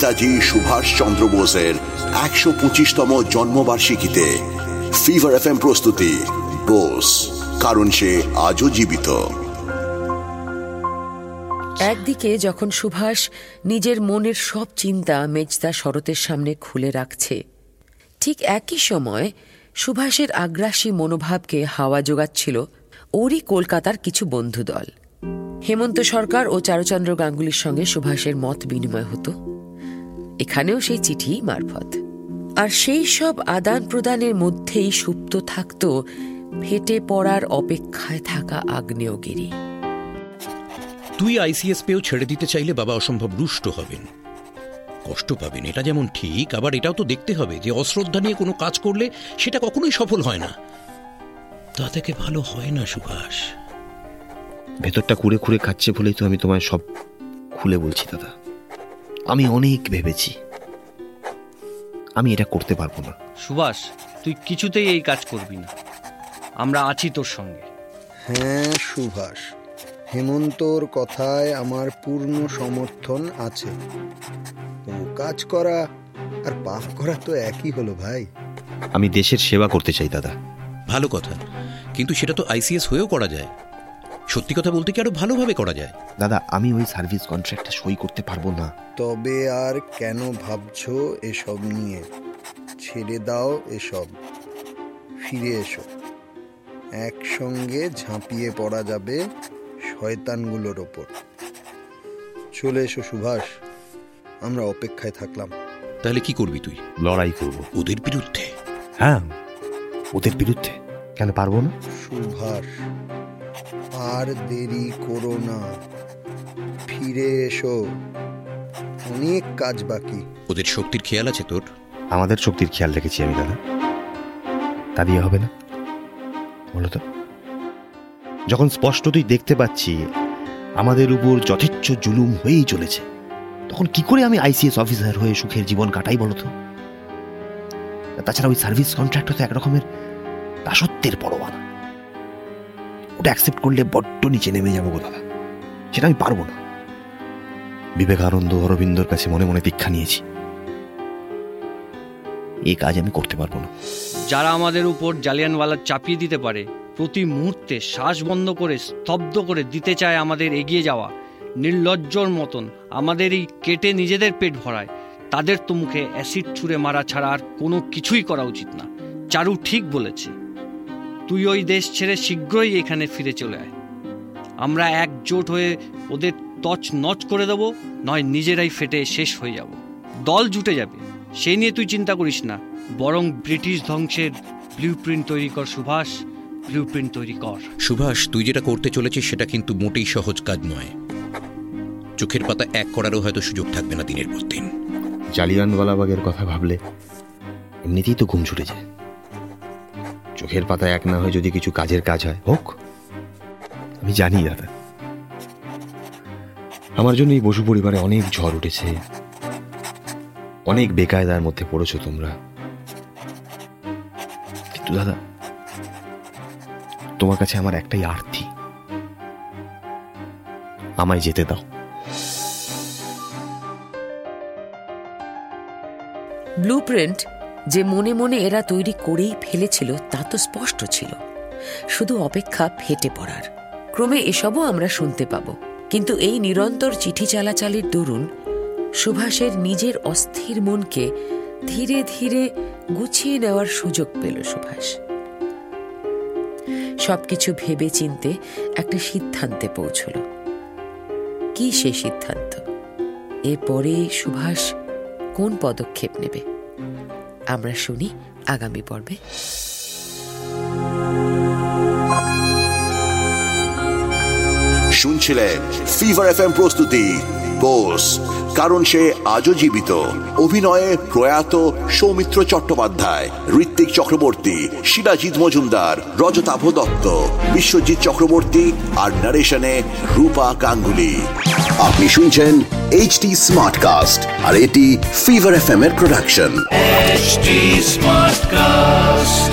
নেতাজি সুভাষ চন্দ্র বোসের একশো পঁচিশতম জন্মবার্ষিকীতে ফিভার এফ প্রস্তুতি, বোস, কারণ সে আজও জীবিত। একদিকে যখন সুভাষ নিজের মনের সব চিন্তা মেজদা শরতের সামনে খুলে রাখছে, ঠিক একই সময় সুভাষের আগ্রাসী মনোভাবকে হাওয়া যোগাচ্ছিল ওরই কলকাতার কিছু বন্ধু দল হেমন্ত সরকার ও চারুচন্দ্র গাঙ্গুলির সঙ্গে সুভাষের মত বিনিময় হতো। এখানেও সেই চিঠি মারফত। আর সেই সব আদান প্রদানের মধ্যেই সুপ্ত থাকত ফেটে পড়ার অপেক্ষায় থাকা আগ্নেয়গিরি। তুই আইসিএস পেও ছেড়ে দিতে চাইলে বাবা অসম্ভব রুষ্ট হবেন। কষ্ট পাবেন এটা যেমন ঠিক আবার এটাও তো দেখতে হবে যে অশ্রদ্ধা নিয়ে কোনো কাজ করলে সেটা কখনোই সফল হয় না। তা থেকে ভালো হয় না সুভাষ। ভেতরটা কুড়ে খুঁড়ে খাচ্ছে বলেই তো আমি তোমায় সব খুলে বলছি দাদা। আমি অনেক ভেবেছি। আমি এটা করতে পারব না। সুভাষ তুই কিছুতেই এই কাজ করবি না। আমরা আছি তোর সঙ্গে। হ্যাঁ সুভাষ। হেমন্তর কথায় আমার পূর্ণ সমর্থন আছে। ও কাজ করা আর পাপ করা তো একই হলো ভাই। আমি দেশের সেবা করতে চাই দাদা। ভালো কথা। কিন্তু সেটা তো আইসিএস হয়েও করা যায়। সত্যি কথা বলতে কি আরও ভালোভাবে করা যায়? দাদা আমি ওই সার্ভিস কন্ট্রাক্টে সই করতে পারব না। তবে আর কেন ভাবছ এসব নিয়ে? ছেড়ে দাও এসব। ফিরে এসো। একসঙ্গে ঝাঁপিয়ে পড়া যাবে শয়তানগুলোর ওপর। চলে এসো সুভাষ। আমরা অপেক্ষায় থাকলাম। তাহলে কি করবি তুই? লড়াই করব। ওদের বিরুদ্ধে? হ্যাঁ ওদের বিরুদ্ধে। কেন পারব না? সুভাষ। আর দেরি করো না। ফিরে এসো। অনেক কাজ বাকি। ওদের শক্তির খেয়াল আছে তোর? আমাদের শক্তির খেয়াল রেখেছি আমি দাদা। তা দিয়ে হবে না বলো তো যখন স্পষ্টতই দেখতে পাচ্ছি আমাদের উপর যথেচ্ছ জুলুম হয়েই চলেছে তখন কি করে আমি আইসিএস অফিসার হয়ে সুখের জীবন কাটাই বলো তো তাছাড়া ওই সার্ভিস কন্ট্রাক্ট তো একরকমের দাসত্বের পরোয়ানা। ওটা অ্যাকসেপ্ট করলে বড্ড নিচে নেমে যাব গো দাদা। সেটা আমি পারব না। বিবেকানন্দ অরবিন্দর কাছে মনে মনে দীক্ষা নিয়েছি। এই কাজ আমি করতে পারব না। যারা আমাদের উপর জালিয়ানওয়ালা চাপিয়ে দিতে পারে প্রতি মুহূর্তে শ্বাস বন্ধ করে স্তব্ধ করে দিতে চায় আমাদের এগিয়ে যাওয়া নির্লজ্জর মতন আমাদের এই কেটে নিজেদের পেট ভরায় তাদের তো মুখে অ্যাসিড ছুঁড়ে মারা ছাড়া আর কোনো কিছুই করা উচিত না। চারু ঠিক বলেছে। তুই ওই দেশ ছেড়ে শীঘ্রই এখানে ফিরে চলে আয়। আমরা একজোট হয়ে ওদের তছ নচ করে দেবো নয় নিজেরাই ফেটে শেষ হয়ে যাব। দল জুটে যাবে সেই নিয়ে তুই চিন্তা করিস না। বরং ব্রিটিশ ধ্বংসের ব্লু প্রিন্ট তৈরি কর সুভাষ। ব্লু প্রিন্ট তৈরি কর। সুভাষ তুই যেটা করতে চলেছিস সেটা কিন্তু মোটেই সহজ কাজ নয়। চোখের পাতা এক করারও হয়তো সুযোগ থাকবে না দিনের পর দিন। জালিয়ানওয়ালাবাগের কথা ভাবলে এমনিতেই তো ঘুম ছুটে যায়। চোখের পাতা এক না হয়ে যদি কিছু কাজের কাজ হয়। হোক, আমি জানি দাদা। আমার জন্য এই বসু পরিবারে অনেক ঝড় উঠেছে। অনেক বেকায়দার মধ্যে পড়েছো তোমরা। কিন্তু দাদা, তোমার কাছে আমার একটাই আর্থি। আমায় যেতে দাও। ব্লুপ্রিন্ট যে মনে মনে এরা তৈরি করেই ফেলেছিল, তা তো স্পষ্ট ছিল। শুধু অপেক্ষা ফেটে পড়ার। ক্রমে এসবও আমরা শুনতে পাব। কিন্তু এই নিরন্তর চিঠি চালাচালির দরুন সুভাষের নিজের অস্থির মনকে ধীরে ধীরে গুছিয়ে নেওয়ার সুযোগ পেল সুভাষ। সবকিছু ভেবে চিনতে একটা সিদ্ধান্তে পৌঁছল। কি সে সিদ্ধান্ত? এরপরে সুভাষ কোন পদক্ষেপ নেবে? আমরা শুনি আগামী পর্বে। শুনছিলেন ফিভার এফ এম প্রস্তুতি বোস কারণ সে আজও জীবিত। অভিনয়ে প্রয়াত সৌমিত্র চট্টোপাধ্যায়, ঋত্বিক চক্রবর্তী শিলাজিৎ মজুমদার, রজতাভ দত্ত, বিশ্বজিৎ চক্রবর্তী আর নারেশনে রূপা গাঙ্গুলি আপনি শুনছেন এইচ টি স্মার্ট কাস্ট আর এটি ফিভার এফ এম এর প্রোডাকশন স্মার্ট কাস্ট